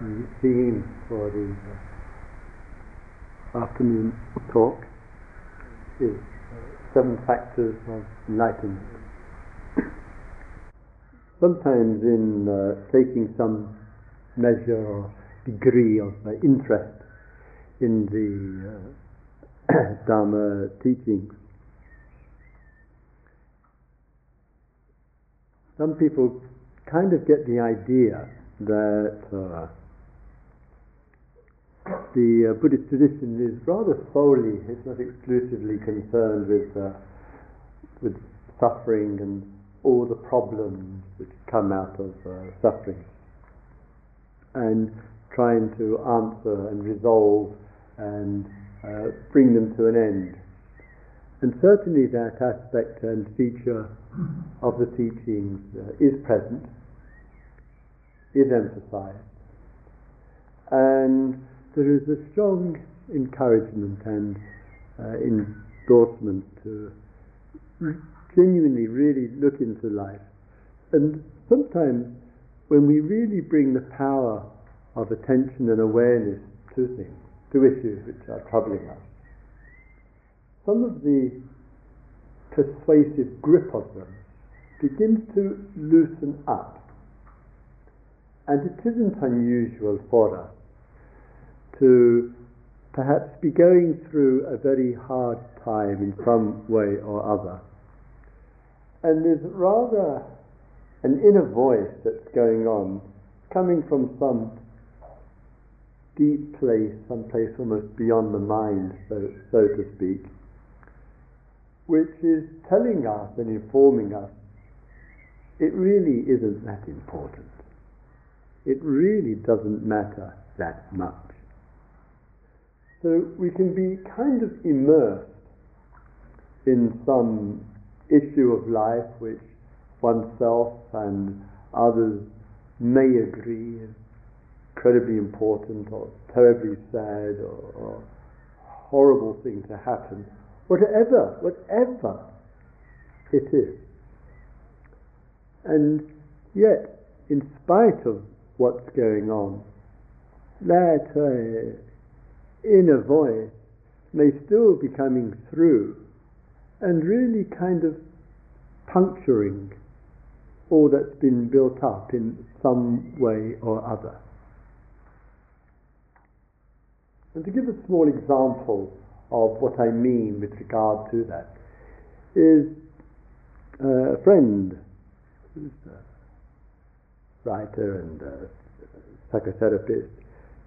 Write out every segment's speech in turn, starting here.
the theme for the uh, afternoon talk is seven factors of enlightenment. Sometimes in uh, taking some measure or degree of uh, interest in the uh, Dharma teachings, some people kind of get the idea that uh, the uh, Buddhist tradition is rather solely, it's not exclusively concerned with, uh, with suffering and all the problems which come out of uh, suffering, and trying to answer and resolve and uh, bring them to an end. And certainly that aspect and feature of the teachings uh, is present, is emphasized, and there is a strong encouragement and uh, endorsement to genuinely really look into life. And sometimes when we really bring the power of attention and awareness to things, to issues which are troubling us, some of the persuasive grip of them begins to loosen up. And it isn't unusual for us to perhaps be going through a very hard time in some way or other. And there's rather an inner voice that's going on, coming from some deep place, some place almost beyond the mind, so, so to speak, which is telling us and informing us it really isn't that important. It really doesn't matter that much. So we can be kind of immersed in some issue of life which oneself and others may agree is incredibly important or terribly sad or, or horrible thing to happen, whatever, whatever it is. And yet, in spite of what's going on, that uh, inner voice may still be coming through and really kind of puncturing all that's been built up in some way or other. And to give a small example of what I mean with regard to that is uh, a friend who's a writer and a psychotherapist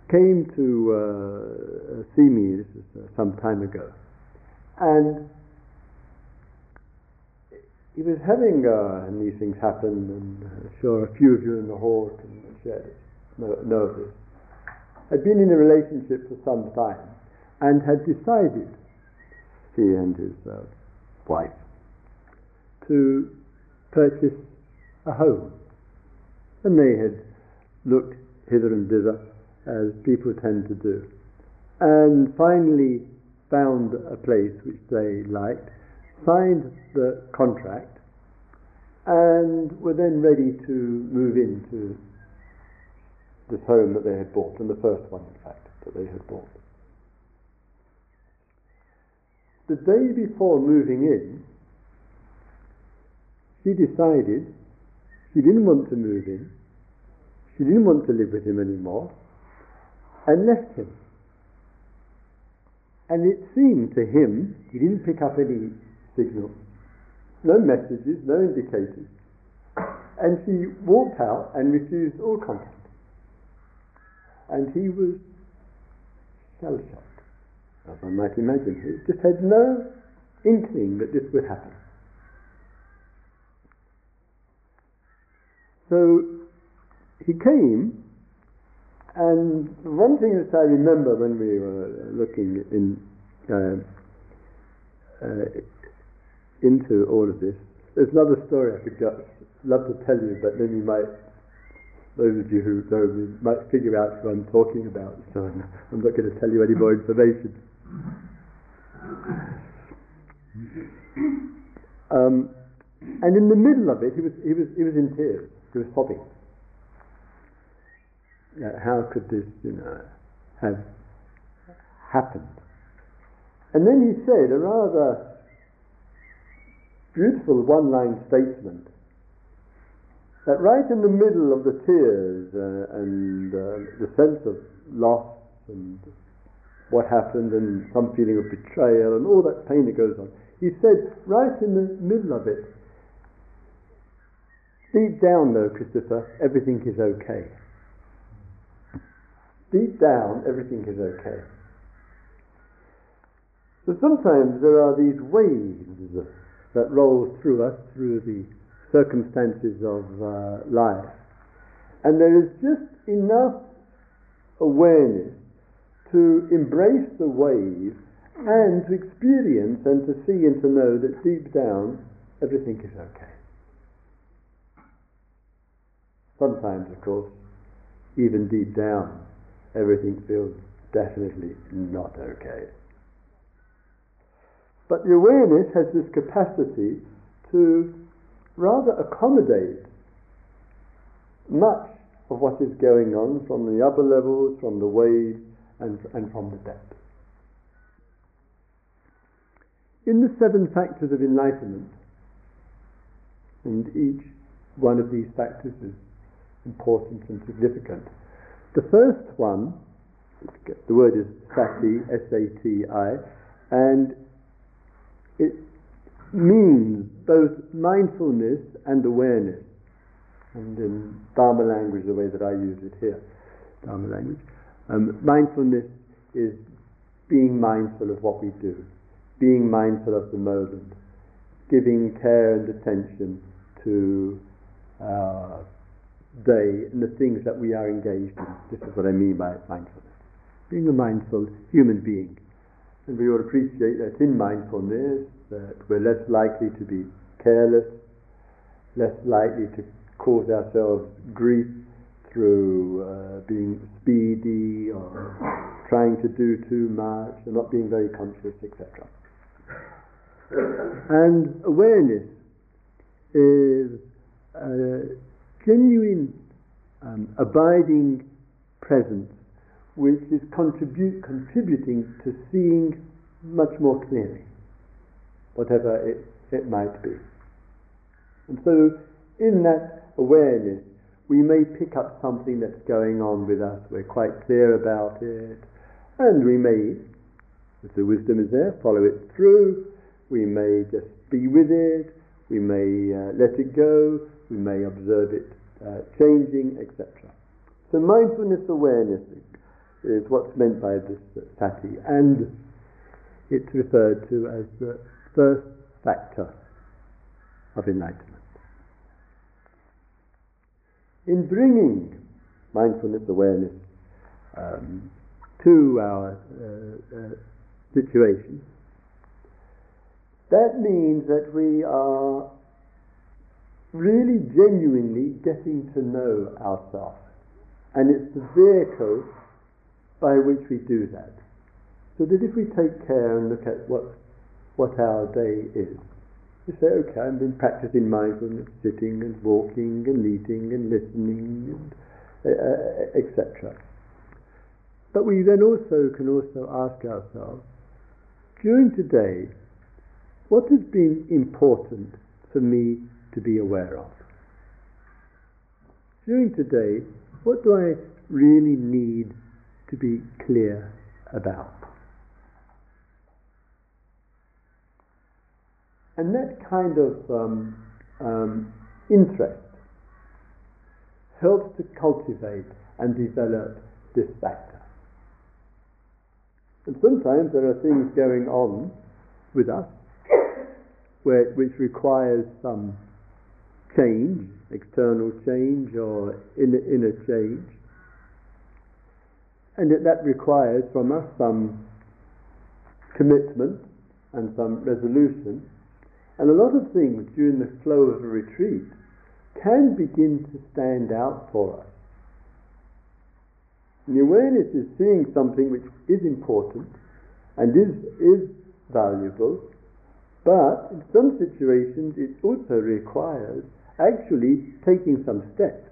came to uh, see me, this is uh, some time ago, and he was having, uh, and these things happen, and I'm sure a few of you in the hall can share this, know, know this, had been in a relationship for some time and had decided, he and his uh, wife, to purchase a home. And they had looked hither and thither as people tend to do. And finally found a place which they liked, signed the contract, and were then ready to move into this home that they had bought, and the first one, in fact, that they had bought. The day before moving in, she decided she didn't want to move in, she didn't want to live with him anymore, and left him. And it seemed to him, he didn't pick up any signal, no messages, no indicators. And she walked out and refused all contact. And he was shell shocked, as one might imagine. He just had no inkling that this would happen. So he came and one thing that I remember when we were looking in uh, uh, into all of this, there's another story I could just love to tell you, but then you might, those of you who know me, might figure out who I'm talking about. So I'm not going to tell you any more information. Um, and in the middle of it, he was, he was, he was in tears. He was sobbing. How could this, you know, have happened? And then he said a rather beautiful one-line statement that right in the middle of the tears uh, and uh, the sense of loss and what happened and some feeling of betrayal and all that pain that goes on, he said right in the middle of it, deep down though, Christopher, everything is okay. Deep down, everything is okay. So sometimes there are these waves that roll through us through the circumstances of uh, life. And there is just enough awareness to embrace the wave and to experience and to see and to know that deep down everything is okay. Sometimes, of course, even deep down, everything feels definitely not okay. But the awareness has this capacity to rather accommodate much of what is going on from the upper levels, from the waves, and, and from the depth. In the seven factors of enlightenment, and each one of these factors is important and significant, the first one, the word is sati, S-A-T-I, and it means both mindfulness and awareness. And in Dharma language, the way that I use it here, Dharma language, um, mindfulness is being mindful of what we do, being mindful of the moment, giving care and attention to our day and the things that we are engaged in. This is what I mean by mindfulness. Being a mindful human being. And we to appreciate that in mindfulness that we're less likely to be careless, less likely to cause ourselves grief through uh, being speedy or trying to do too much or not being very conscious, etc. And awareness is a genuine, um, abiding presence which is contribute, contributing to seeing much more clearly whatever it, it might be. And so, in that awareness, we may pick up something that's going on with us, we're quite clear about it, and we may, if the wisdom is there, follow it through, we may just be with it, we may uh, let it go, we may observe it uh, changing, etc. So mindfulness awareness is what's meant by this sati, and it's referred to as the first factor of enlightenment. In bringing mindfulness awareness um, to our uh, uh, situation, that means that we are really genuinely getting to know ourselves. And it's the vehicle by which we do that. So that if we take care and look at what what our day is. You say, okay, I've been practicing mindfulness, sitting and walking and eating and listening, and uh, uh etc. But we then also can also ask ourselves, during today, what has been important for me to be aware of? During today, what do I really need to be clear about? And that kind of um, um, interest helps to cultivate and develop this factor. And sometimes there are things going on with us where, which requires some change, external change or inner, inner change. And that, that requires from us some commitment and some resolution and a lot of things during the flow of a retreat can begin to stand out for us. And the awareness is seeing something which is important and is, is valuable, but in some situations it also requires actually taking some steps.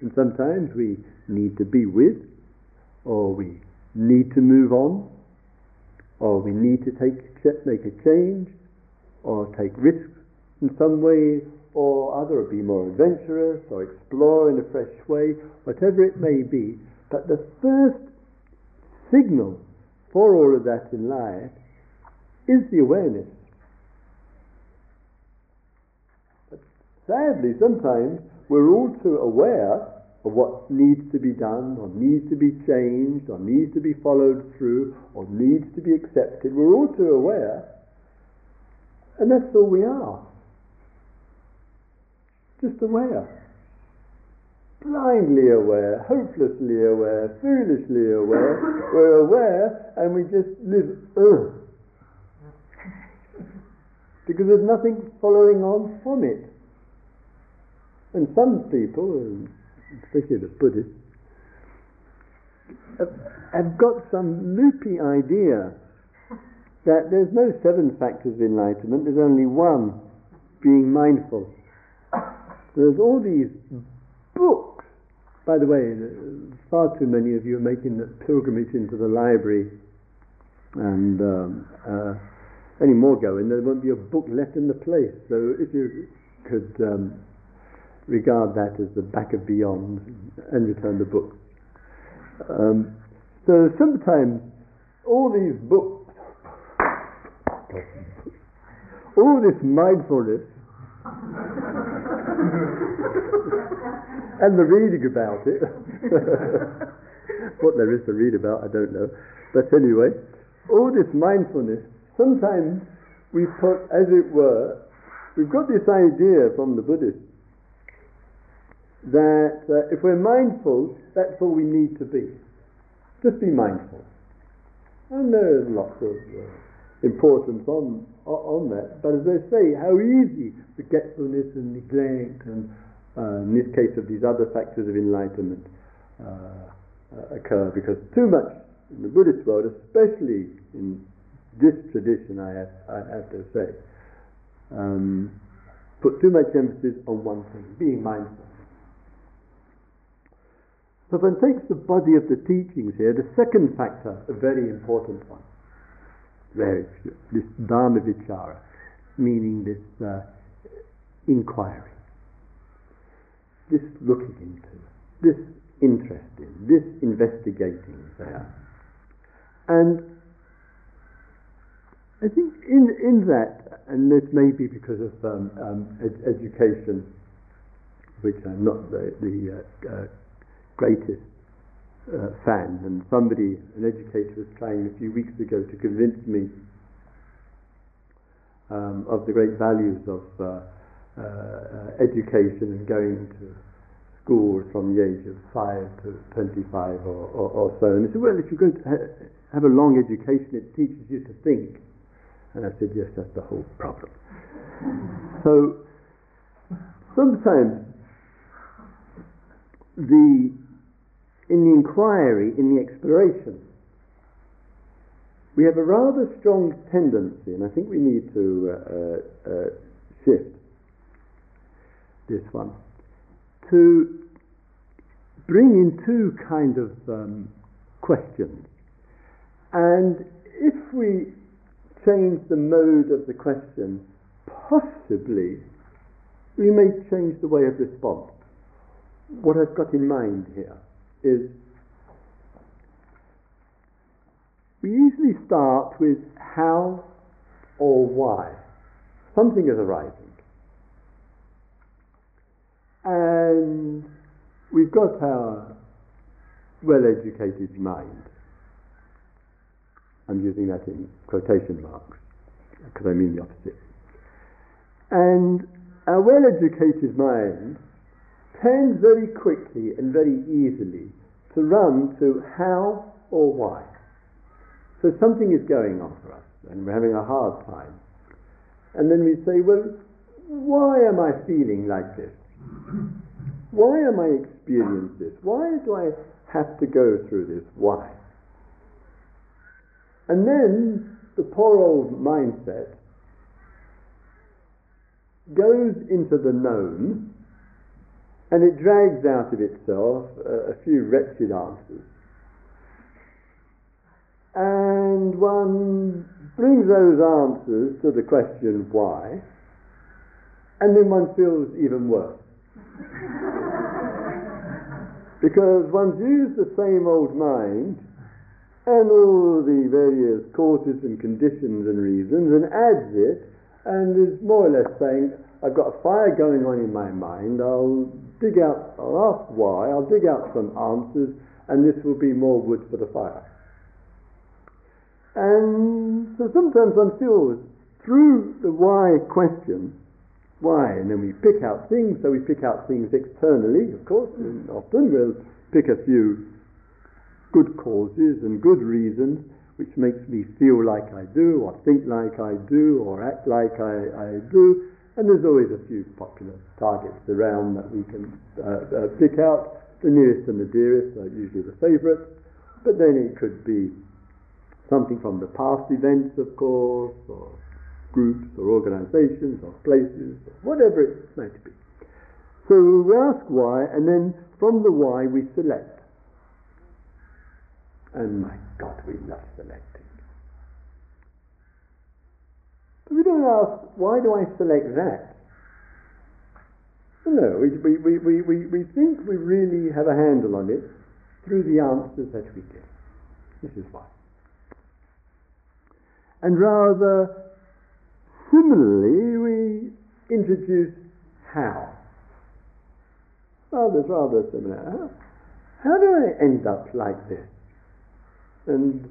And sometimes we need to be with, or we need to move on, or we need to take make a change, or take risks in some way or other, or be more adventurous, or explore in a fresh way, whatever it may be. But the first signal for all of that in life is the awareness. But sadly, sometimes we're all too aware of what needs to be done, or needs to be changed, or needs to be followed through, or needs to be accepted. We're all too aware, and that's all we are. Just aware. Blindly aware, hopelessly aware, foolishly aware. We're aware and we just live, ugh. because there's nothing following on from it. And some people, especially the Buddhists, have, got some loopy idea that there's no seven factors of enlightenment, there's only one, being mindful. There's all these books. By the way, far too many of you are making the pilgrimage into the library, and um, uh, any more going, there won't be a book left in the place. So if you could um, regard that as the back of beyond and return the book. Um, so sometimes all these books, all this mindfulness and the reading about it. what there is to read about, I don't know. But anyway, all this mindfulness, sometimes we put, as it were, we've got this idea from the Buddhists that uh, if we're mindful, that's all we need to be. Just be mindful. And there's lots of uh, importance on on that. But as I say, how easy forgetfulness and neglect, and uh, in this case of these other factors of enlightenment, uh, uh, occur because too much in the Buddhist world, especially in this tradition, I have, I have to say, um, put too much emphasis on one thing, being mindful. So if one takes the body of the teachings here, the second factor, a very important one, very this dharma vicaya, meaning this uh, inquiry, this looking into, this interest in, this investigating there. And I think in, in that, and this may be because of um, um, ed- education, which I'm not the, the uh, uh, greatest uh, fan, and somebody, an educator, was trying a few weeks ago to convince me um, of the great values of uh, uh, education and going to school from the age of 5 to 25 or, or, or so. And he said, well, if you're going to ha- have a long education, it teaches you to think. And I said, yes, that's the whole problem. so sometimes the in the inquiry, in the exploration, we have a rather strong tendency, and I think we need to uh, uh, uh, shift this one, to bring in two kind of um, questions. And if we change the mode of the question, possibly we may change the way of response. What I've got in mind here is we usually start with how or why something is arising. And we've got our well educated mind. I'm using that in quotation marks because I mean the opposite. And our well educated mind tends very quickly and very easily to run to how or why. So something is going on for us and we're having a hard time. And then we say, well, why am I feeling like this? Why am I experiencing this? Why do I have to go through this? Why? And then the poor old mindset goes into the known and it drags out of itself a, a few wretched answers. And one brings those answers to the question why, and then one feels even worse. because one's used the same old mind and all the various causes and conditions and reasons and adds it and is more or less saying, I've got a fire going on in my mind, I'll dig out, I'll ask why, I'll dig out some answers, and this will be more wood for the fire. And so sometimes one feels through the why question, why, and then we pick out things, so we pick out things externally, of course, and often we'll pick a few good causes and good reasons which makes me feel like I do, or think like I do, or act like I, I do, and there's always a few popular targets around that we can uh, uh, pick out. The nearest and the dearest are usually the favourites, but then it could be something from the past events, of course, or groups or organizations or places, or whatever it might be. So we ask why, and then from the why we select. And my God, we love selecting. But we don't ask, why do I select that? No, we, we, we, we, we think we really have a handle on it through the answers that we get. This is why. And rather similarly, we introduce how. Rather, rather similar. How, how do I end up like this? And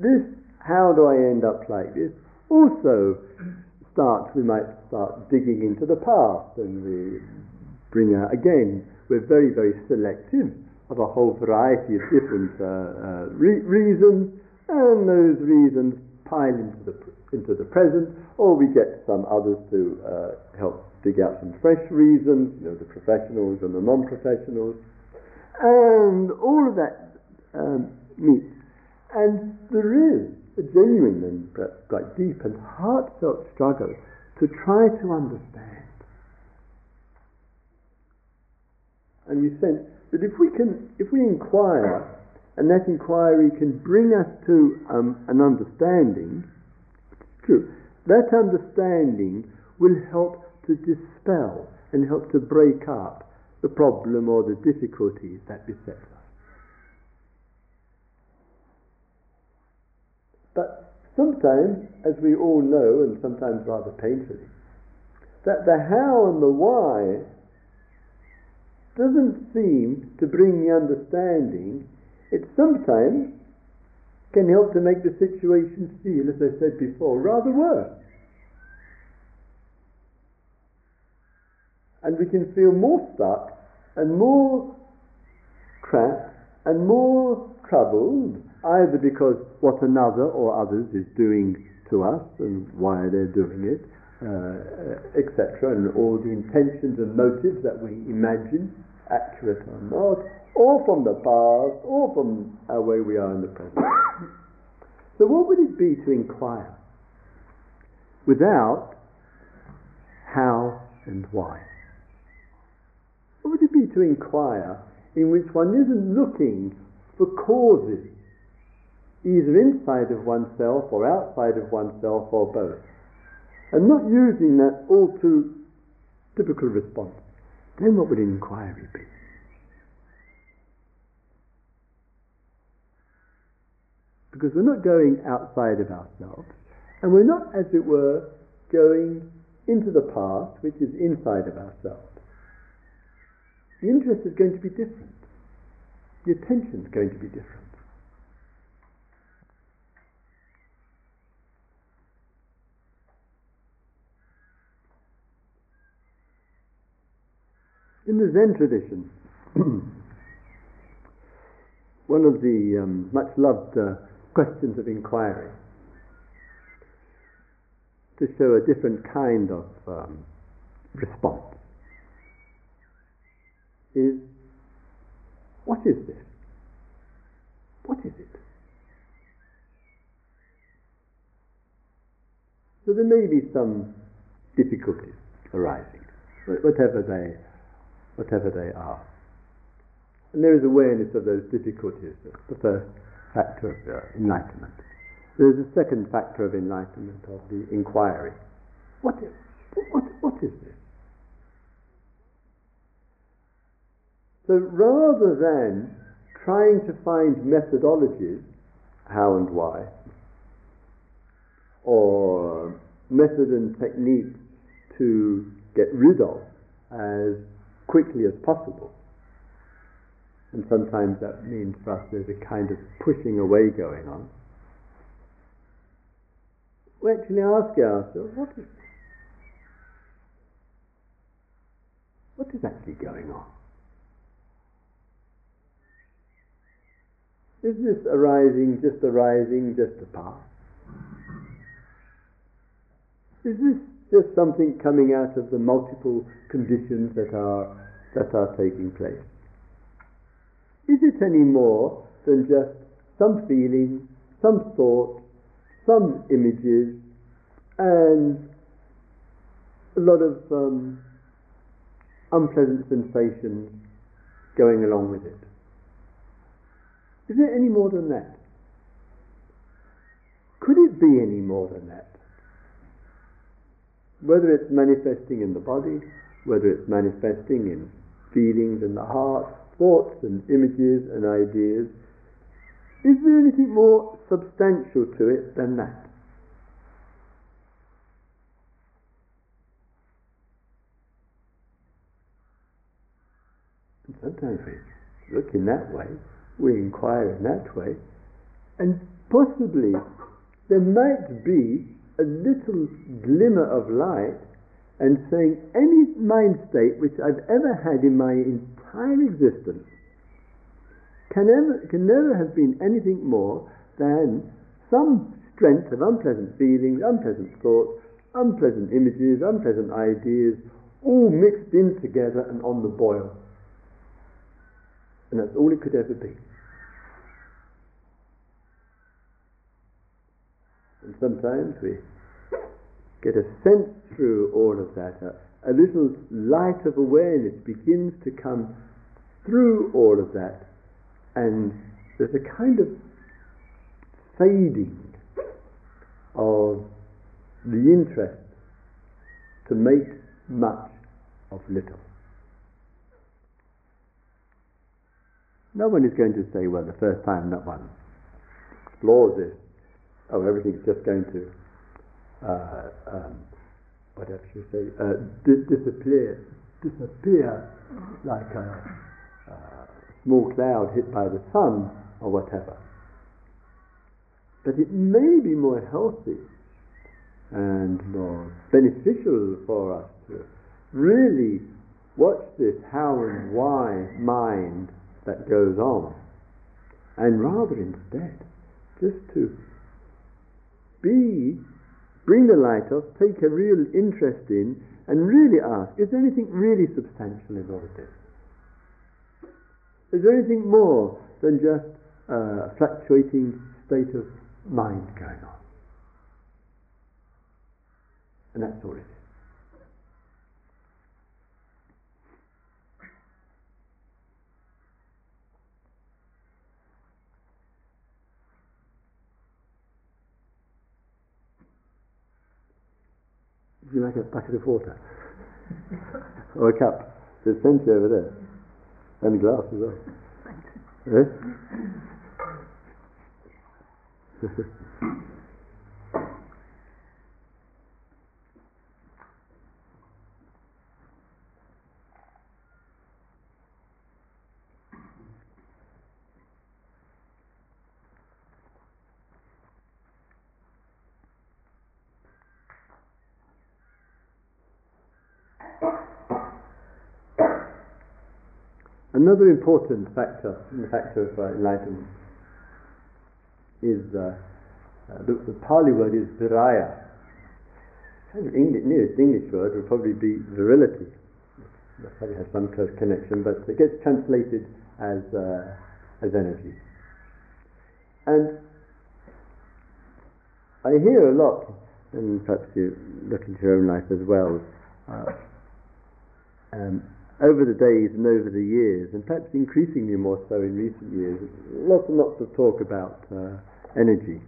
this, how do I end up like this, also start, we might start digging into the past and we bring out, again, we're very, very selective of a whole variety of different uh, uh, re- reasons, and those reasons pile into the, into the present, or we get some others to uh, help dig out some fresh reasons, you know, the professionals and the non-professionals, and all of that um, meets. And there is a genuine and quite deep and heartfelt struggle to try to understand. And we sense that if we can, if we inquire, and that inquiry can bring us to um, an understanding, true, that understanding will help to dispel and help to break up the problem or the difficulties that beset us. But sometimes, as we all know, and sometimes rather painfully, that the how and the why doesn't seem to bring the understanding. It sometimes can help to make the situation feel, as I said before, rather worse. And we can feel more stuck and more trapped and more troubled either because what another or others is doing to us and why they're doing it, uh, etc., and all the intentions and motives that we imagine, accurate or not, or from the past, or from our way we are in the present. so, what would it be to inquire without how and why? What would it be to inquire in which one isn't looking for causes either inside of oneself or outside of oneself or both. And not using that all too typical response. Then what would inquiry be? Because we're not going outside of ourselves, and we're not, as it were, going into the past, which is inside of ourselves. The interest is going to be different. The attention is going to be different. In the Zen tradition, one of the um, much loved uh, questions of inquiry to show a different kind of um, response is what is this? What is it? So there may be some difficulties arising, whatever they whatever they are. And there is awareness of those difficulties, the first factor of uh, enlightenment. There is a second factor of enlightenment, of the inquiry. What is, what, what is this? So rather than trying to find methodologies, how and why, or method and technique to get rid of as quickly as possible. And sometimes that means for us there's a kind of pushing away going on. We actually ask ourselves, what is, what is actually going on? Is this arising, just arising, just a past? Is this just something coming out of the multiple conditions that are, that are taking place? Is it any more than just some feeling, some thought, some images, and a lot of um, unpleasant sensations going along with it? Is it any more than that? Could it be any more than that? Whether it's manifesting in the body, whether it's manifesting in feelings in the heart, thoughts and images and ideas, is there anything more substantial to it than that? Sometimes we look in that way, we inquire in that way, and possibly there might be a little glimmer of light and saying any mind state which I've ever had in my entire existence can, ever, can never have been anything more than some strength of unpleasant feelings, unpleasant thoughts, unpleasant images, unpleasant ideas, all mixed in together and on the boil. And that's all it could ever be. And sometimes we get a sense through all of that. A, a little light of awareness begins to come through all of that, and there's a kind of fading of the interest to make much of little. No one is going to say, well, the first time that one explores this, oh, everything's just going to um, whatever you say, uh, di- disappear, disappear like a, a small cloud hit by the sun or whatever. But it may be more healthy and more beneficial for us to really watch this how and why mind that goes on, and rather instead just to be bring the light off, take a real interest in, and really ask, is there anything really substantial in all of this? Is there anything more than just a fluctuating state of mind going on? And that's all it is. Would you like a bucket of water? or a cup? There's plenty over there. And a glass as well. Eh? Another important factor the factor of uh, enlightenment is uh, uh, the, the, Pali word is viriya. Kind of English, nearest English word would probably be virility. That probably has some close connection, but it gets translated as uh, as energy. And I hear a lot, and perhaps you look into your own life as well. Uh, um, over the days and over the years, and perhaps increasingly more so in recent years, lots and lots of talk about uh, energy,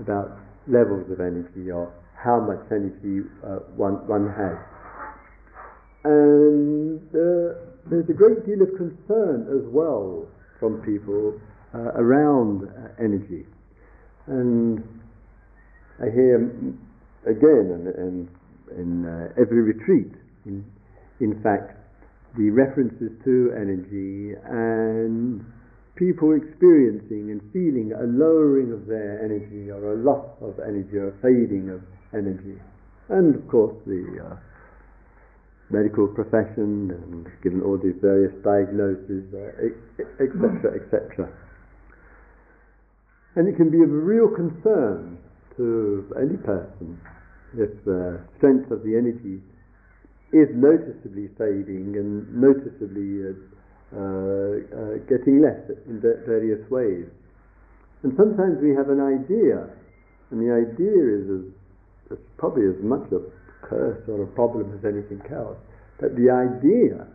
about levels of energy or how much energy uh, one, one has. And uh, there's a great deal of concern as well from people uh, around uh, energy. And I hear again, and in uh, every retreat, in, in fact, the references to energy and people experiencing and feeling a lowering of their energy or a loss of energy or a fading of energy. And of course, the uh, medical profession and given all these various diagnoses, etc., uh, etc. And it can be of real concern to any person if the strength of the energy is noticeably fading and noticeably uh, uh, uh, getting less in various ways. And sometimes we have an idea, and the idea is as, probably as much a curse or a problem as anything else. But the idea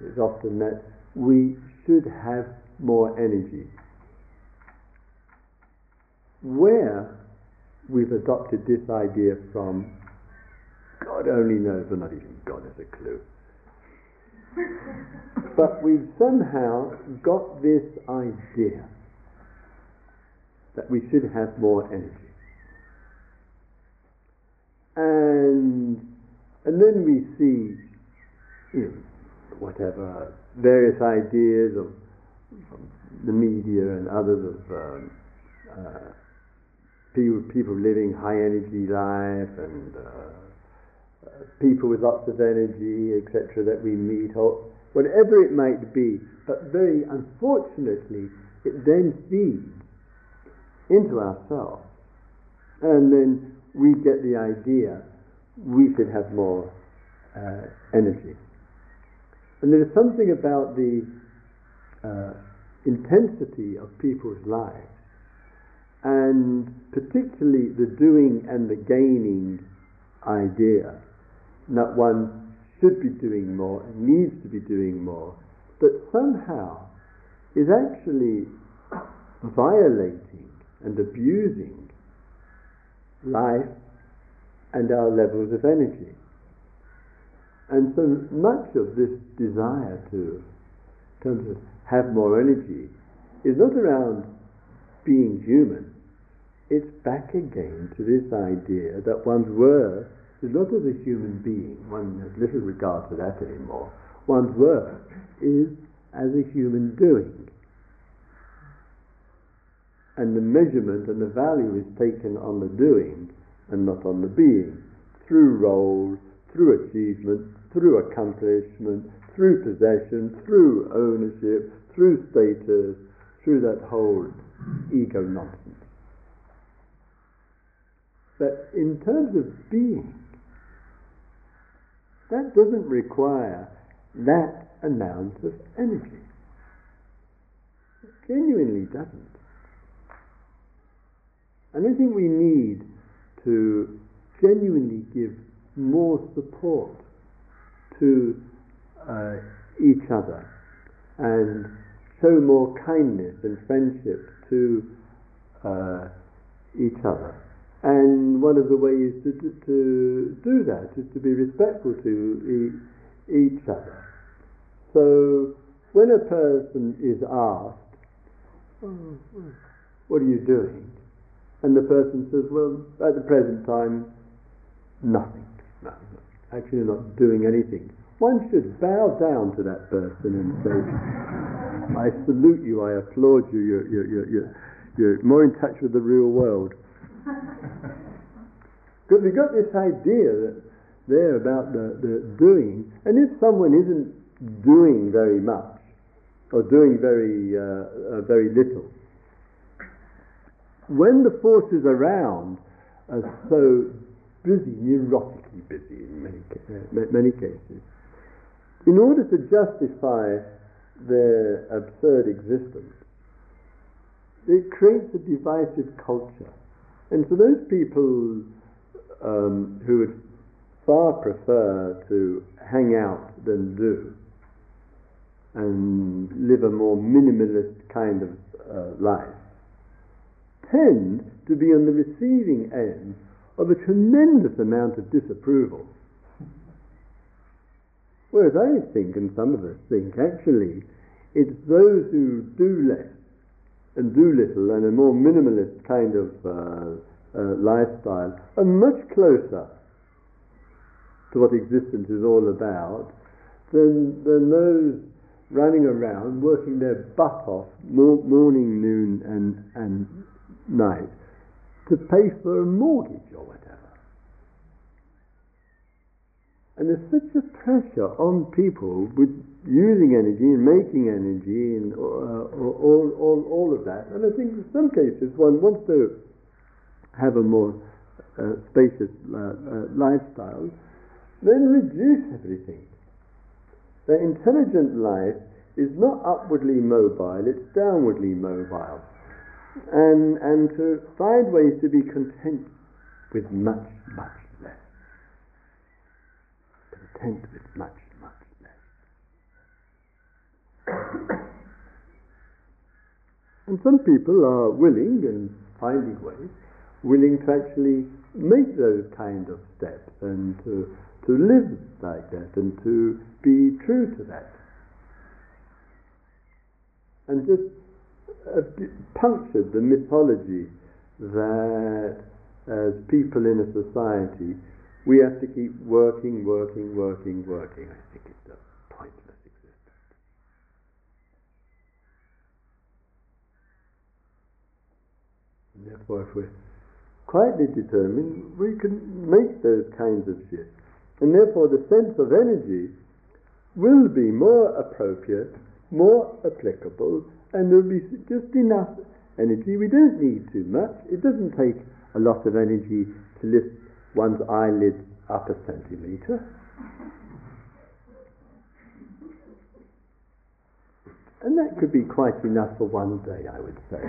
is often that we should have more energy. Where we've adopted this idea from God only knows, or not even God has a clue. but we've somehow got this idea that we should have more energy. And, and then we see, you know, whatever, various ideas of, the media and others of um, uh, people, people living high energy life and uh, people with lots of energy, etc., that we meet, or whatever it might be. But very unfortunately, it then feeds into ourselves. And then we get the idea we should have more uh, energy. And there is something about the uh, intensity of people's lives and particularly the doing and the gaining idea that one should be doing more and needs to be doing more, but somehow is actually violating and abusing life and our levels of energy. And so much of this desire to, in terms of have more energy is not around being human, it's back again to this idea that one's worth not as a human being, one has little regard for that anymore. One's worth is as a human doing. And the measurement and the value is taken on the doing and not on the being, through roles, through achievement, through accomplishment, through possession, through ownership, through status, through that whole ego nonsense. But in terms of being, that doesn't require that amount of energy. It genuinely doesn't. And I think we need to genuinely give more support to uh, each other and show more kindness and friendship to uh, each other. And one of the ways to, to, do that is to be respectful to e- each other. So when a person is asked, what are you doing? And the person says, well, at the present time, nothing. No, actually not doing anything. One should bow down to that person and say, I salute you, I applaud you, you're, you're, you're, you're more in touch with the real world. Because we've got this idea that there about the, the doing, and if someone isn't doing very much, or doing very, uh, uh, very little, when the forces around are so busy, neurotically busy in many, uh, many cases, in order to justify their absurd existence, it creates a divisive culture and for those people um, who would far prefer to hang out than do and live a more minimalist kind of uh, life tend to be on the receiving end of a tremendous amount of disapproval. Whereas I think, and some of us think, actually, it's those who do less and do little and a more minimalist kind of uh, uh, lifestyle are much closer to what existence is all about than, than those running around working their butt off morning, noon, and, and night to pay for a mortgage or whatever. And there's such a pressure on people with using energy and making energy and uh, all, all, all of that. And I think in some cases one wants to have a more uh, spacious uh, uh lifestyle, then reduce everything. The intelligent life is not upwardly mobile, it's downwardly mobile. And, and to find ways to be content with much, much less. Content with much, much less. And some people are willing and finding ways, willing to actually make those kind of steps and to to live like that and to be true to that. And just uh, punctured the mythology that as people in a society, we have to keep working, working, working, working. I think it's a pointless existence. And therefore, if we're quietly determined, we can make those kinds of shifts. And therefore, the sense of energy will be more appropriate, more applicable, and there will be just enough energy. We don't need too much. It doesn't take a lot of energy to lift one's eyelids up a centimetre. And that could be quite enough for one day, I would say.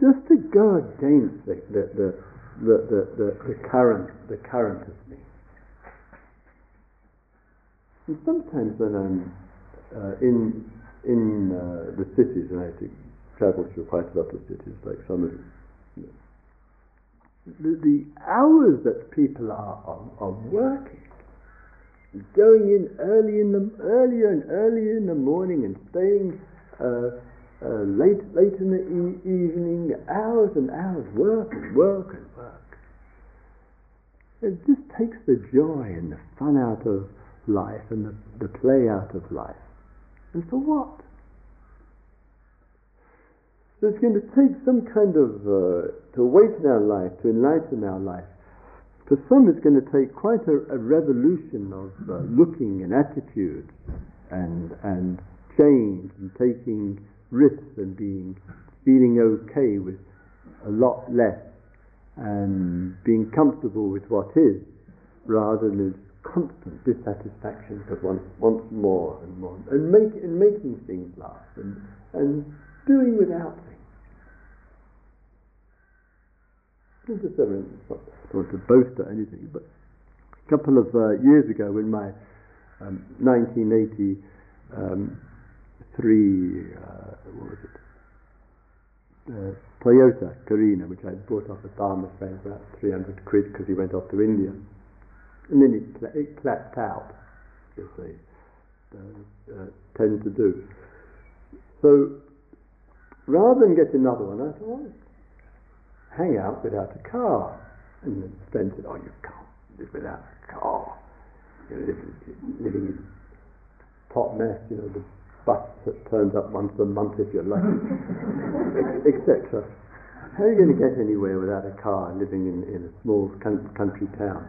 just to go against the, the, the, the, the, the current, the current of things. And sometimes when I'm uh, in in uh, the cities, and I have to travel through quite a lot of cities, like some of you, the, the hours that people are, are, are working, going in early in the earlier and earlier in the morning and staying uh, uh, late, late in the e- evening, hours and hours, work and work and work. It just takes the joy and the fun out of life and the, the play out of life. And for what? So it's going to take some kind of, uh, to awaken our life, to enlighten our life. For some, it's going to take quite a, a revolution of uh, looking and attitude and, and change and taking risks and being feeling okay with a lot less and being comfortable with what is rather than this constant dissatisfaction because one wants more and more and, make, and making things last and, and doing without don't want to boast or anything, but a couple of uh, years ago in my um, 1980 um, uh, what was it? Uh, Toyota Carina, which I bought off a farmer's friend for about 300 quid because he went off to India. And then it, it clapped out, as they uh, uh, tend to do. So rather than get another one, I thought, hang out without a car. And the friend said, oh, you can't live without a car. You're living, living in Totnes, you know, the bus that turns up once a month if you're lucky, etc. How are you going to get anywhere without a car living in, in a small country town?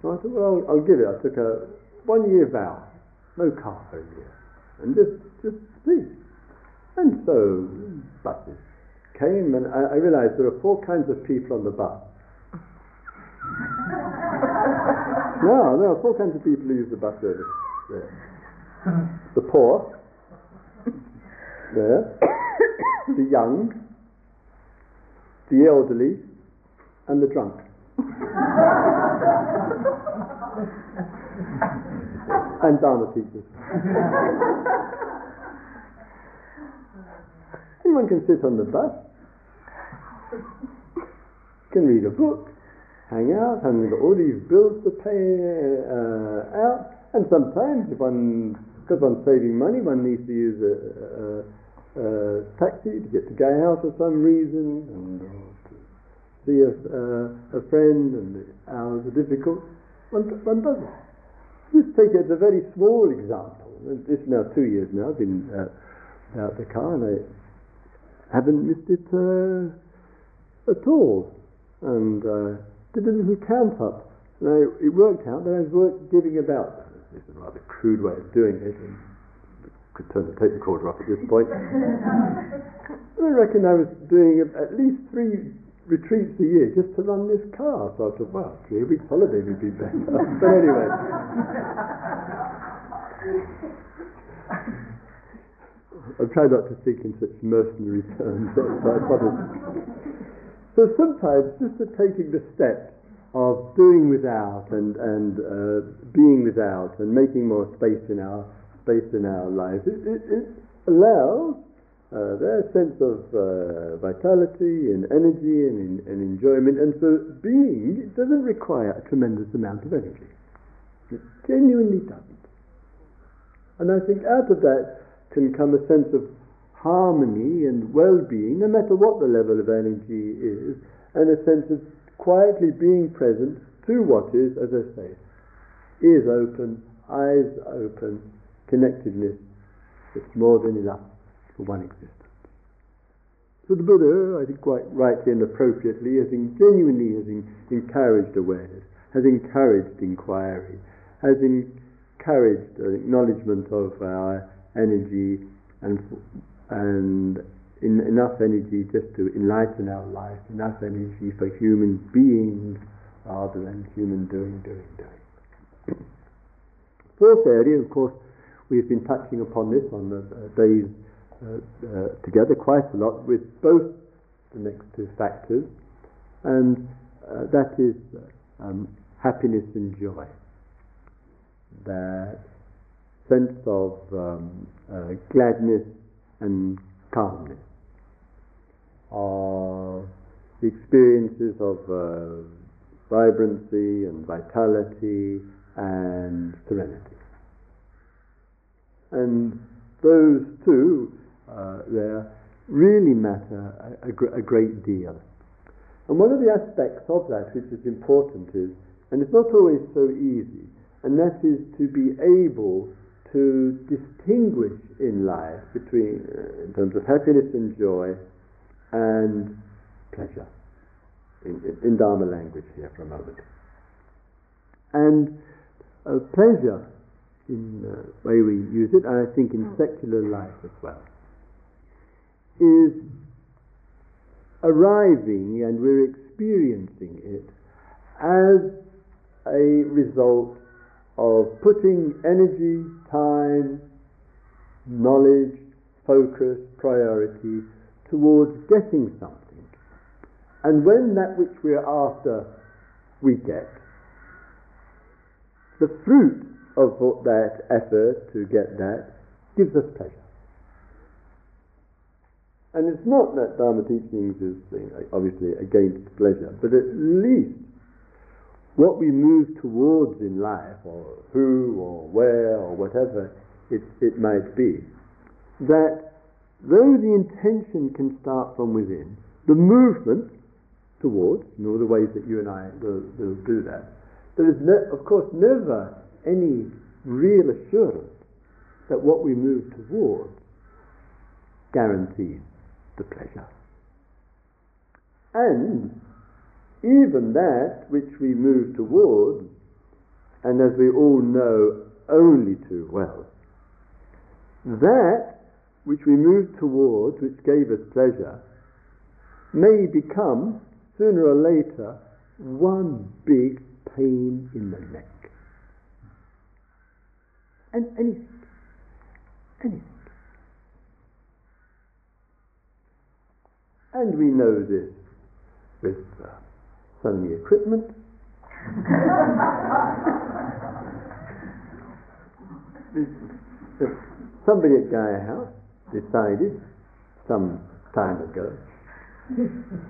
So I thought, well, I'll give it. I took a one year vow, no car for a year, and just just see. And so buses came, and I, I realized there are four kinds of people on the bus. no, there are four kinds of people who use the bus service there the poor, there, the young, the elderly, and the drunk. and Dharma teachers. Anyone can sit on the bus, can read a book, hang out, and we've got all these bills to pay uh, out, and sometimes if one, because one's saving money, one needs to use a, a, a taxi to get to Gaia House for some reason, and to see a, uh, a friend, and the hours are difficult. One, one doesn't. Just take it as a very small example. It's now two years now. I've been uh, out the car, and I haven't missed it uh, at all. And uh, did a little count up. And it worked out that I was giving about, is a rather crude way of doing it, and could turn the tape recorder off at this point. I reckon I was doing at least three retreats a year just to run this car. So I thought, well, three weeks holiday would be better. but anyway. I try not to think in such mercenary terms. so sometimes just the taking the step of doing without and, and uh, being without and making more space in our space in our lives, it, it, it allows uh, their sense of uh, vitality and energy and, and enjoyment. And so being it doesn't require a tremendous amount of energy. It genuinely doesn't. And I think out of that can come a sense of harmony and well-being, no matter what the level of energy is, and a sense of quietly being present to what is, as I say, ears open, eyes open, connectedness. It's more than enough for one existence. So the Buddha, I think quite rightly and appropriately, has genuinely has encouraged awareness, has encouraged inquiry, has encouraged an acknowledgement of our energy and and in, enough energy just to enlighten our life, enough energy for human beings rather than human doing, doing, doing. Fourth area, of course, we've been touching upon this on the uh, days uh, uh, together quite a lot with both the next two factors, and uh, that is um, happiness and joy. That sense of um, uh, gladness and calmness, the experiences of uh, vibrancy and vitality and serenity. And those two uh, there really matter a, a, a great deal. And one of the aspects of that which is important is, and it's not always so easy, and that is to be able to distinguish in life between, uh, in terms of happiness and joy, and pleasure. In, in, in Dharma language here for a moment. And uh, pleasure, in the way we use it, and I think in secular life as well, is arriving and we're experiencing it as a result of putting energy, time, knowledge, focus, priority towards getting something. And when that which we're after we get, the fruit of that effort to get that gives us pleasure. And it's not that Dharma teachings is obviously against pleasure, but at least what we move towards in life, or who, or where, or whatever it, it might be, that though the intention can start from within, the movement towards, in all the ways that you and I will, will do that, there is, ne- of course, never any real assurance that what we move towards guarantees the pleasure. And even that which we move towards, and as we all know only too well, that which we move towards, which gave us pleasure, may become, sooner or later, one big pain in the neck. And anything, anything. And we know this with uh, Sony equipment. Somebody at Gaia House decided some time ago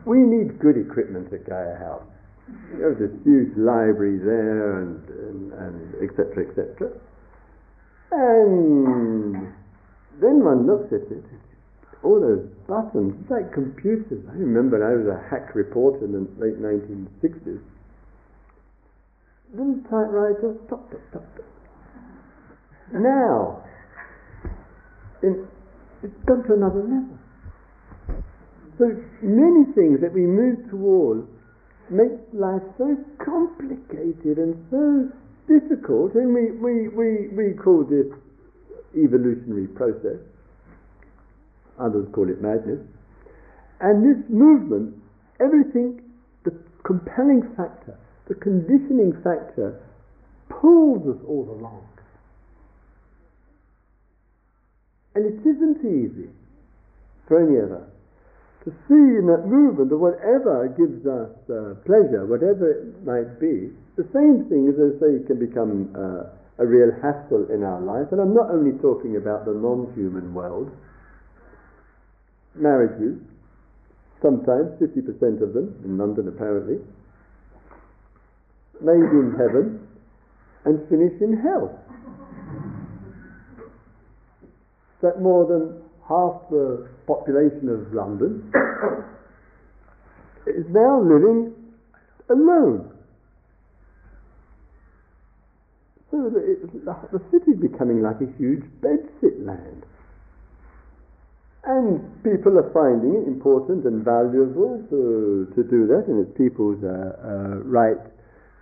we need good equipment at Gaia House. There's this huge library there and, and, and etc. etc. And then one looks at it, all those buttons, it's like computers. I remember I was a hack reporter in the late 1960s. Little typewriter, top, top, top, top. Now, in, it's gone to another level. So many things that we move towards make life so complicated and so difficult, and we, we, we, we call this evolutionary process. Others call it madness. And this movement, everything, the compelling factor, the conditioning factor, pulls us all along. And it isn't easy for any of us to see in that movement of whatever gives us uh, pleasure, whatever it might be, the same thing as I say can become uh, a real hassle in our life. And I'm not only talking about the non-human world. Marriages, sometimes 50% of them, in London apparently, made in heaven and finish in hell. That more than half the population of London is now living alone. So the, the city is becoming like a huge bedsit land. And people are finding it important and valuable to, to do that, and it's people's uh, uh, right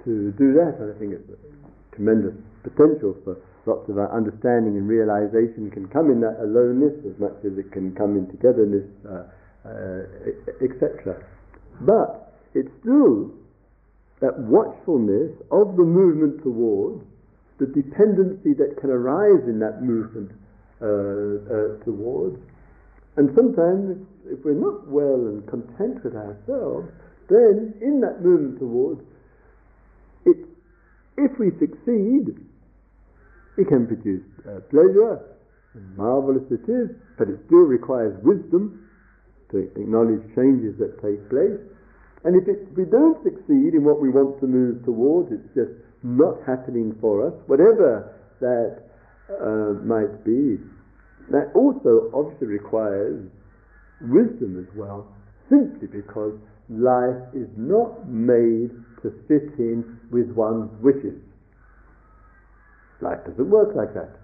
to do that. And I think it's a tremendous potential for lots of our understanding and realization can come in that aloneness as much as it can come in togetherness, uh, uh, etc. But it's still that watchfulness of the movement towards the dependency that can arise in that movement uh, uh towards. And sometimes, if we're not well and content with ourselves, then in that movement towards, it, if we succeed, it can produce uh, pleasure, marvelous it is, but it still requires wisdom to acknowledge changes that take place. And if, it, if we don't succeed in what we want to move towards, it's just not happening for us, whatever that uh, might be, that also obviously requires wisdom as well, simply because life is not made to fit in with one's wishes. Life doesn't work like that.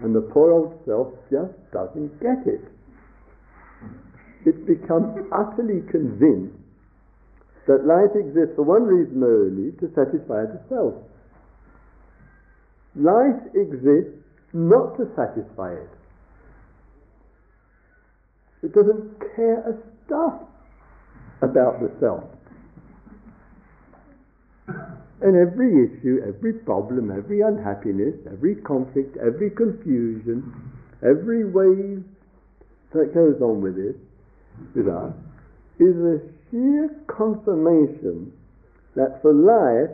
And the poor old self just doesn't get it. It becomes utterly convinced that life exists for one reason only to satisfy the self. Life exists not to satisfy it. It doesn't care a stuff about the self. And every issue, every problem, every unhappiness, every conflict, every confusion, every wave that goes on with it, with us, is a sheer confirmation that for life,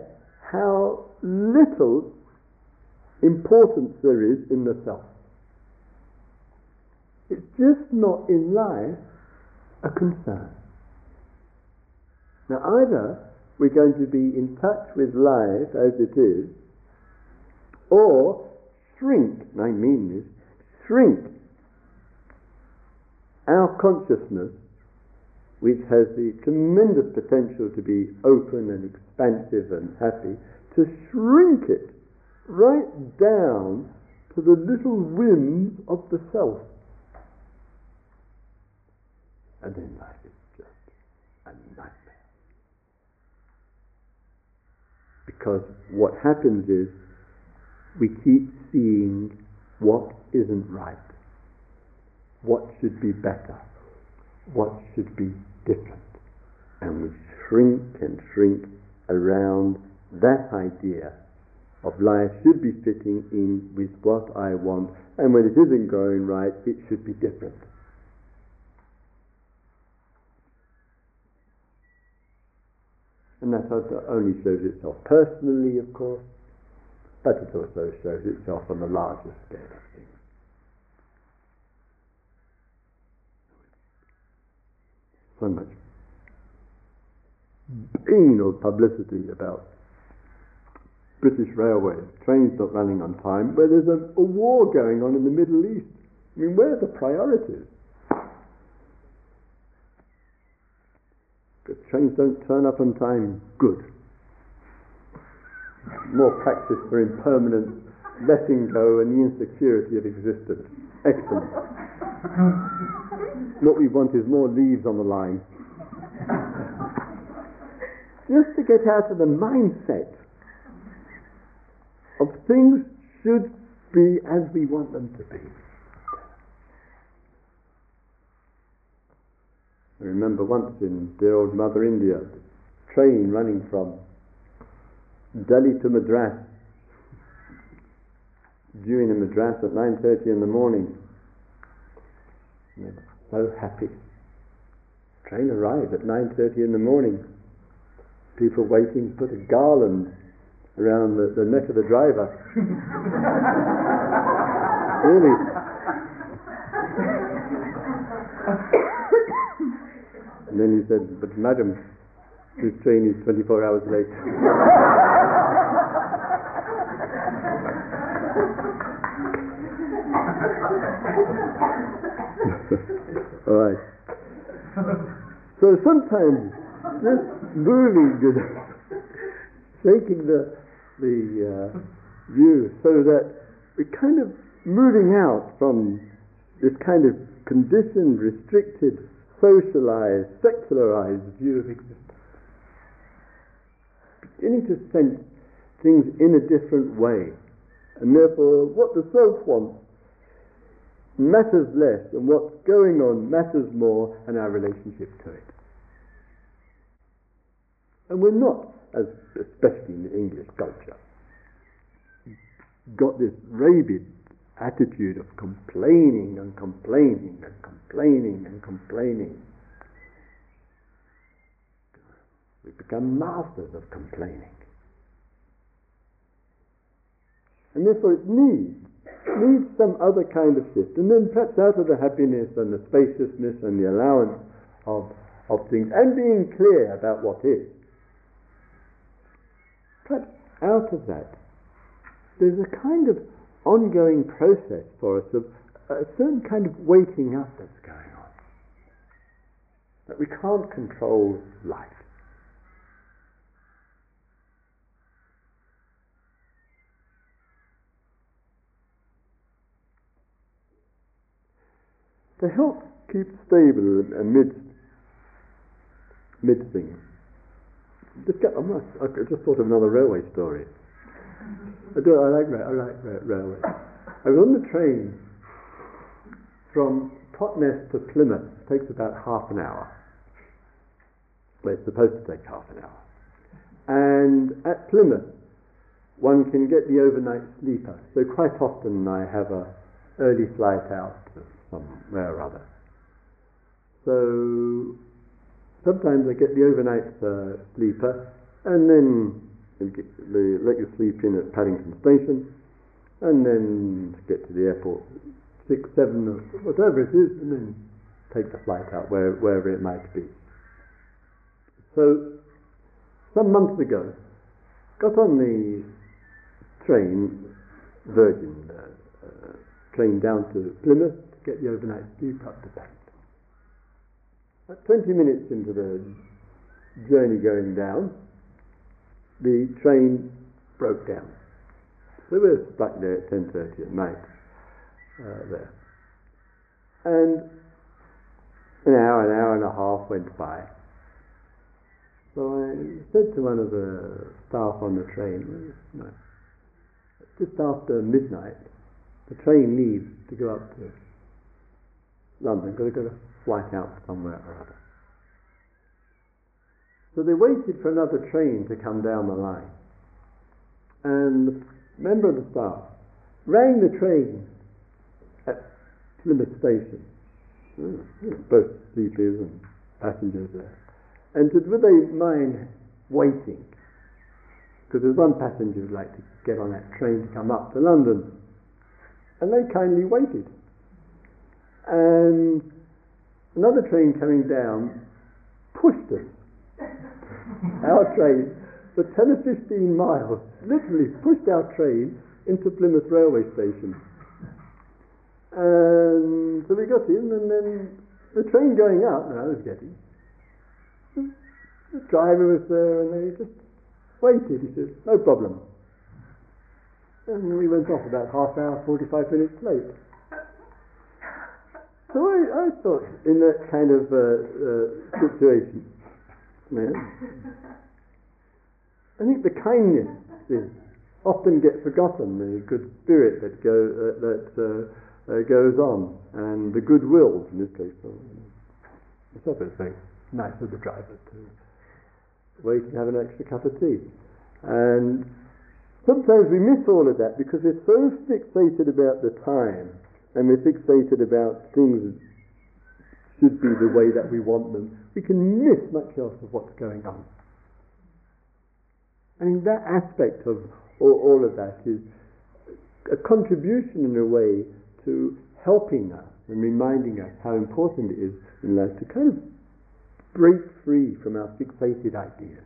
how little importance there is in the self. It's just not in life a concern. Now, either we're going to be in touch with life as it is, or shrink, and I mean this, shrink our consciousness, which has the tremendous potential to be open and expansive and happy, to shrink it right down to the little whims of the self. And then life is just a nightmare. Because what happens is we keep seeing what isn't right, what should be better, what should be different. And we shrink and shrink around that idea of life should be fitting in with what I want, and when it isn't going right, it should be different. And that only shows itself personally, of course, but it also shows itself on the larger scale of things. So much hmm. banal publicity about British Railways, trains not running on time, where there's a, a war going on in the Middle East. I mean, where are the priorities? If trains don't turn up on time, good. More practice for impermanent letting go and the insecurity of existence. Excellent. what we want is more leaves on the line. Just to get out of the mindset of things should be as we want them to be. I remember once in dear old Mother India, train running from Delhi to Madras, due in Madras at 9.30 in the morning. So happy. Train arrived at 9.30 in the morning. People waiting, put a garland around the, the neck of the driver. really. and then he said, but madam, this train is 24 hours late. All right. So sometimes just moving, shaking the the uh, view so that we're kind of moving out from this kind of conditioned, restricted, socialized, secularized view of existence. Beginning to sense things in a different way. And therefore, what the self wants matters less, and what's going on matters more, and our relationship to it. And we're not, especially in the English culture, got this rabid attitude of complaining and complaining and complaining and complaining. We become masters of complaining. And therefore it needs, needs some other kind of shift. And then perhaps out of the happiness and the spaciousness and the allowance of, of things and being clear about what is, perhaps out of that there's a kind of ongoing process for us of a certain kind of waking up that's going on. That we can't control life. To help keep stable amidst amidst things. Just get, I just thought of another railway story. I do. I like I like railway. I was on the train from Totnes to Plymouth. It takes about half an hour. Well, it's supposed to take half an hour. And at Plymouth, one can get the overnight sleeper. So quite often I have a early flight out somewhere or other. So sometimes I get the overnight uh, sleeper, and then they let you sleep in at Paddington Station, and then get to the airport six, seven, or whatever it is, and then take the flight out where, wherever it might be. So, some months ago, got on the train, Virgin uh, uh, train down to Plymouth to get the overnight sleep up to Paddington. At 20 minutes into the journey going down, the train broke down. So we were stuck there at 10.30 at night uh, there. And an hour, an hour and a half went by. So I said to one of the staff on the train, just after midnight, the train leaves to go up to London, flight out somewhere or other. So they waited for another train to come down the line. And the member of the staff rang the train at Plymouth Station. Hmm, both sleepers and passengers there. And said, would they mind waiting. Because there's one passenger who'd like to get on that train to come up to London. And they kindly waited. And another train coming down pushed us. our train for 10 or 15 miles, literally pushed our train into Plymouth railway station. And so we got in, and then the train going out, now I was getting, the driver was there, and they just waited. He said, no problem. And we went off about half hour, 45 minutes late. So I, I thought, in that kind of uh, uh, situation, man, I think the kindness is often gets forgotten, the good spirit that, go, uh, that uh, uh, goes on, and the goodwill in this case. It's not very nice of the driver to wait and have an extra cup of tea. And sometimes we miss all of that because we're so fixated about the time and we're fixated about things should be the way that we want them, we can miss much else of what's going on. I mean, that aspect of all, all of that is a contribution in a way to helping us and reminding us how important it is in life to kind of break free from our fixated ideas.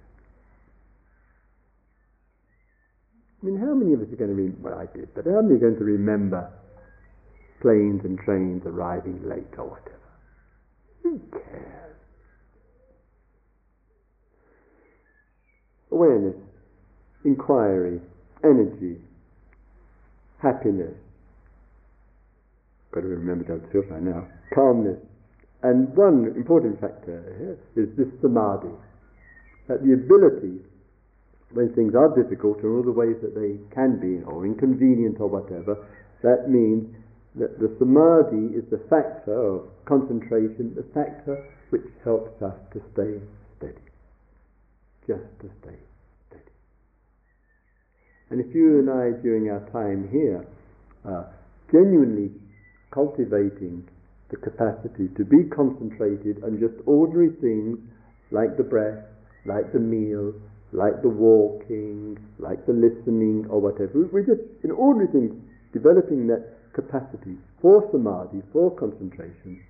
I mean, how many of us are going to remember, well, I did, but how many are going to remember planes and trains arriving late or whatever. Who cares? Awareness, inquiry, energy, happiness. Got to remember that too by now. Calmness. And one important factor here is this samadhi. That the ability, when things are difficult in all the ways that they can be, or inconvenient or whatever, that means that the samadhi is the factor of concentration, the factor which helps us to stay steady. Just to stay steady. And if you and I, during our time here, are genuinely cultivating the capacity to be concentrated on just ordinary things like the breath, like the meal, like the walking, like the listening, or whatever. We're just, in ordinary things, developing that capacity for samadhi, for concentration,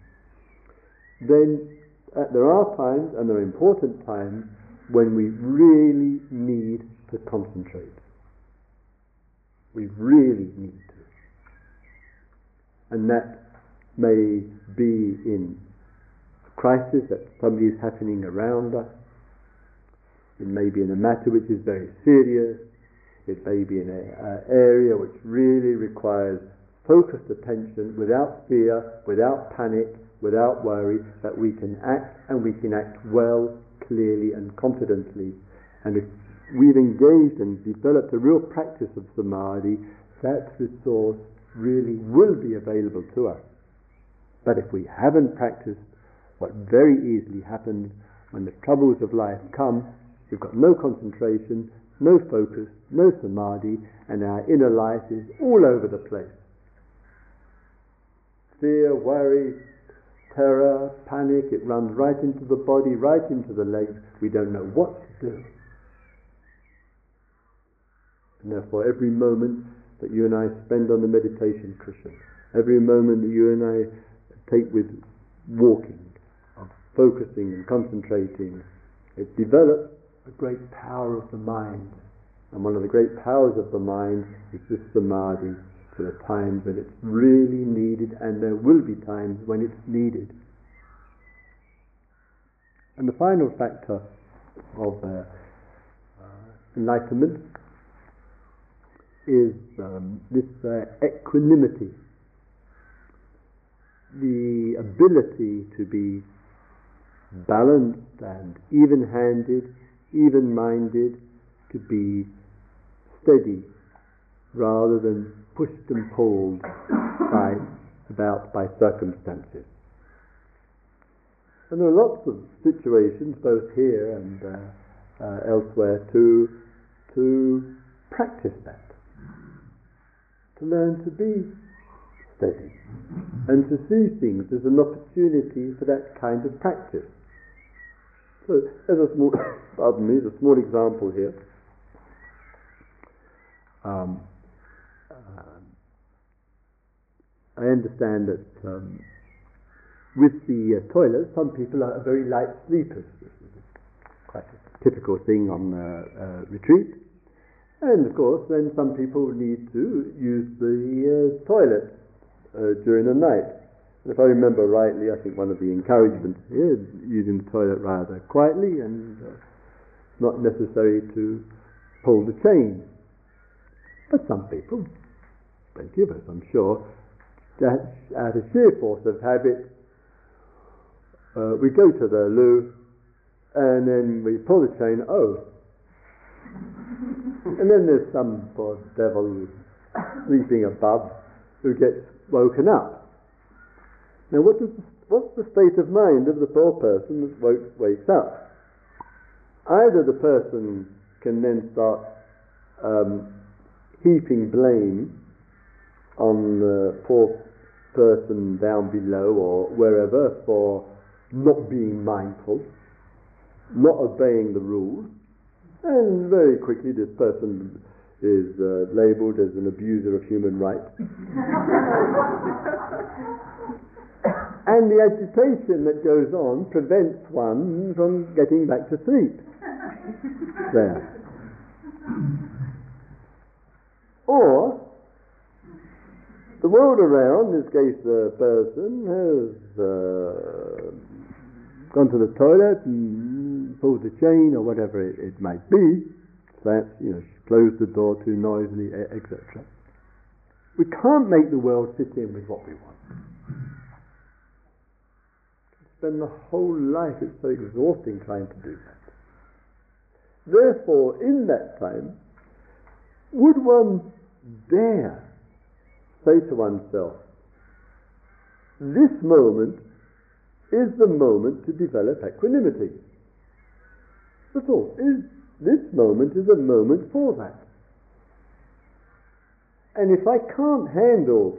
then uh, there are times, and there are important times, when we really need to concentrate. We really need to. And that may be in a crisis that somebody is happening around us. It may be in a matter which is very serious. It may be in an area which really requires focused attention without fear, without panic, without worry, that we can act and we can act well, clearly, and confidently. And if we've engaged and developed a real practice of samadhi, that resource really will be available to us. But if we haven't practiced, what very easily happens when the troubles of life come, we've got no concentration, no focus, no samadhi, and our inner life is all over the place fear, worry, terror, panic, it runs right into the body, right into the legs. We don't know what to do. And therefore, every moment that you and I spend on the meditation cushion, every moment that you and I take with walking, of focusing and concentrating, it develops a great power of the mind. And one of the great powers of the mind is this samadhi, there are times when it's really needed, and there will be times when it's needed. And the final factor of uh, uh, enlightenment is um, this uh, equanimity, the ability to be balanced and even handed, even minded, to be steady rather than pushed and pulled by, about by circumstances. And there are lots of situations, both here and uh, uh, elsewhere, to, to practice that, to learn to be steady, and to see things as an opportunity for that kind of practice. So, as a small, pardon me, a small example here. Um, uh, I understand that um, with the uh, toilet, some people are very light sleepers. This is quite a typical thing on uh, uh, retreat. And of course, then some people need to use the uh, toilet uh, during the night. And if I remember rightly, I think one of the encouragements is using the toilet rather quietly and uh, not necessary to pull the chain. But some people, plenty give us I'm sure, that out of sheer force of habit, uh, we go to the loo and then we pull the chain, oh. and then there's some poor devil sleeping above who gets woken up. Now, what does, what's the state of mind of the poor person that woke, wakes up? Either the person can then start um, heaping blame on the poor person down below or wherever for not being mindful, not obeying the rules, and very quickly this person is uh, labeled as an abuser of human rights. and the agitation that goes on prevents one from getting back to sleep. there. Or, the world around, in this case the person has uh, gone to the toilet and pulled the chain or whatever it, it might be, perhaps, you know, closed the door too noisily, etc. We can't make the world fit in with what we want spend the whole life, it's so exhausting trying to do that. Therefore, in that time, would one dare say to oneself, this moment is the moment to develop equanimity? That's all. Is, this moment is a moment for that. And if I can't handle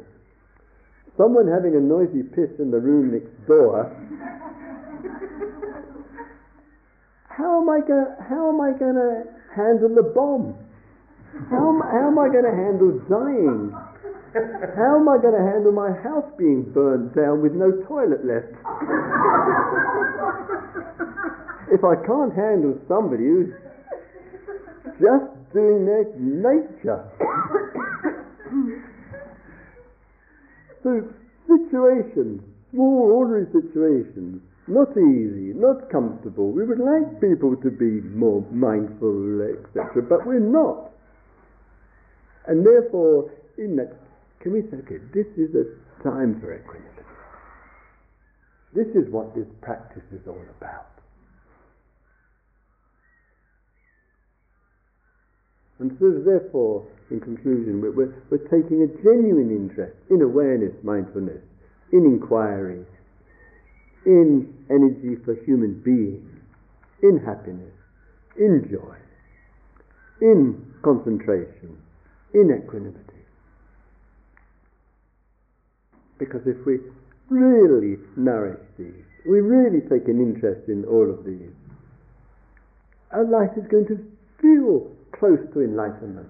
someone having a noisy piss in the room next door how am I going to handle the bomb? How how am I going to handle dying? How am I going to handle my house being burned down with no toilet left? if I can't handle somebody who's just doing their nature. so situations, small ordinary situations, not easy, not comfortable. We would like people to be more mindful, etc., but we're not. And therefore, in that, can we say, okay, this is a time for equanimity. This is what this practice is all about. And so, therefore, in conclusion, we're, we're, we're taking a genuine interest in awareness, mindfulness, in inquiry, in energy for human beings, in happiness, in joy, in concentration, in equanimity. Because if we really nourish these, we really take an interest in all of these, our life is going to feel close to enlightenment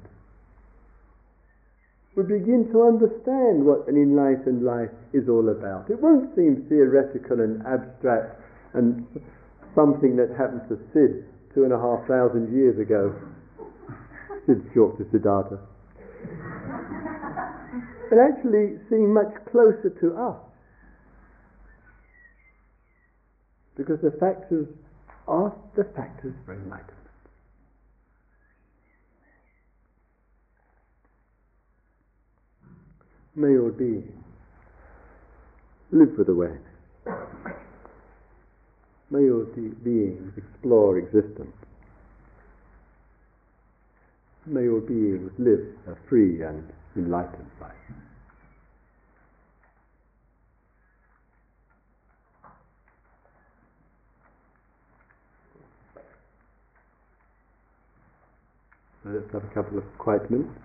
we begin to understand what an enlightened life is all about. It won't seem theoretical and abstract and something that happened to Sid two and a half thousand years ago. Sid talked to Siddhartha. It actually seem much closer to us. Because the factors are the factors for enlightenment. May your being live with awareness. May your beings explore existence. May your beings live a free and enlightened life. Let's have a couple of quiet minutes.